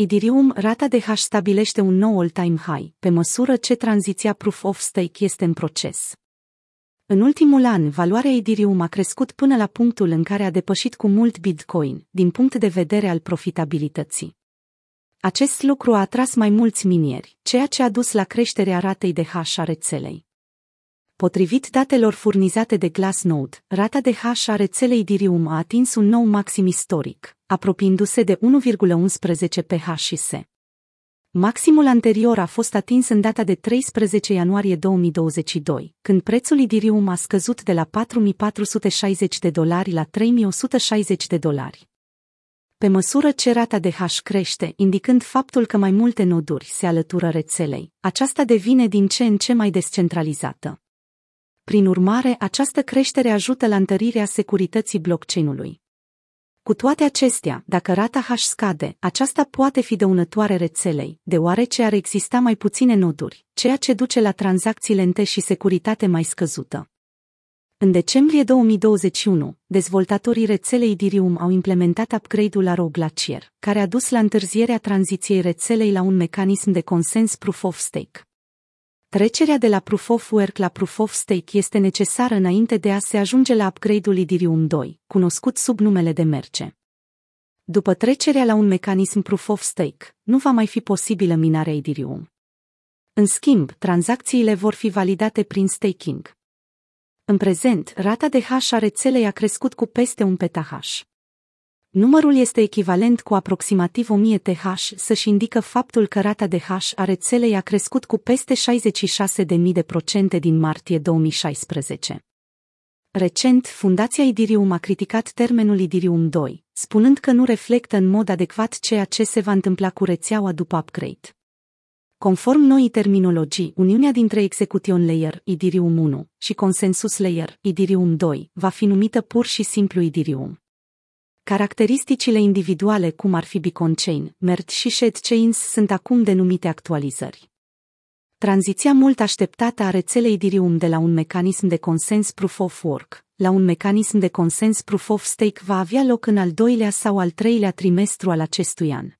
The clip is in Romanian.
Idirium, rata de hash stabilește un nou all-time high, pe măsură ce tranziția Proof of Stake este în proces. În ultimul an, valoarea Ethereum a crescut până la punctul în care a depășit cu mult Bitcoin, din punct de vedere al profitabilității. Acest lucru a atras mai mulți minieri, ceea ce a dus la creșterea ratei de hash a rețelei. Potrivit datelor furnizate de Glassnode, rata de hash a rețelei Ethereum a atins un nou maxim istoric, apropiindu-se de 1,11 PHS. Maximul anterior a fost atins în data de 13 ianuarie 2022, când prețul Ethereum a scăzut de la 4460 de dolari la 3160 de dolari. Pe măsură ce rata de hash crește, indicând faptul că mai multe noduri se alătură rețelei, aceasta devine din ce în ce mai descentralizată. Prin urmare, această creștere ajută la întărirea securității blockchain-ului. Cu toate acestea, dacă rata hash scade, aceasta poate fi dăunătoare rețelei, deoarece ar exista mai puține noduri, ceea ce duce la tranzacții lente și securitate mai scăzută. În decembrie 2021, dezvoltatorii rețelei Ethereum au implementat upgrade-ul la Rogue Glacier, care a dus la întârzierea tranziției rețelei la un mecanism de consens Proof of Stake. Trecerea de la Proof of Work la Proof of Stake este necesară înainte de a se ajunge la upgrade-ul Ethereum 2, cunoscut sub numele de Merce. După trecerea la un mecanism Proof of Stake, nu va mai fi posibilă minarea Ethereum. În schimb, tranzacțiile vor fi validate prin staking. În prezent, rata de hash a rețelei a crescut cu peste un petahash. Numărul este echivalent cu aproximativ 1000 TH să-și indică faptul că rata de hash a rețelei a crescut cu peste 66.000 de procente din martie 2016. Recent, Fundația Idirium a criticat termenul Idirium 2, spunând că nu reflectă în mod adecvat ceea ce se va întâmpla cu rețeaua după upgrade. Conform noii terminologii, uniunea dintre Execution Layer, Idirium 1, și Consensus Layer, Idirium 2, va fi numită pur și simplu Idirium. Caracteristicile individuale, cum ar fi Beacon Chain, MERT și Shed Chains, sunt acum denumite actualizări. Tranziția mult așteptată a rețelei Ethereum de la un mecanism de consens Proof of Work la un mecanism de consens Proof of Stake va avea loc în al doilea sau al treilea trimestru al acestui an.